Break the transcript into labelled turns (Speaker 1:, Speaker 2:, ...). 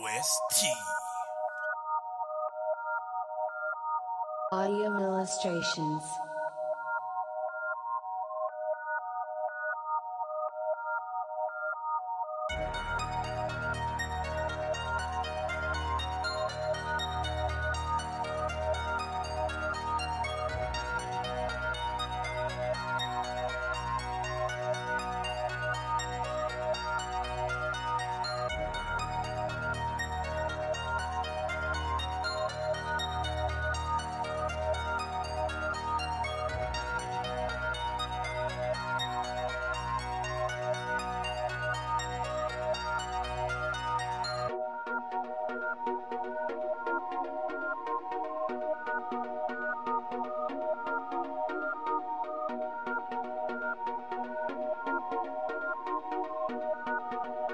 Speaker 1: OST.
Speaker 2: Audio illustrations. Audio illustrations.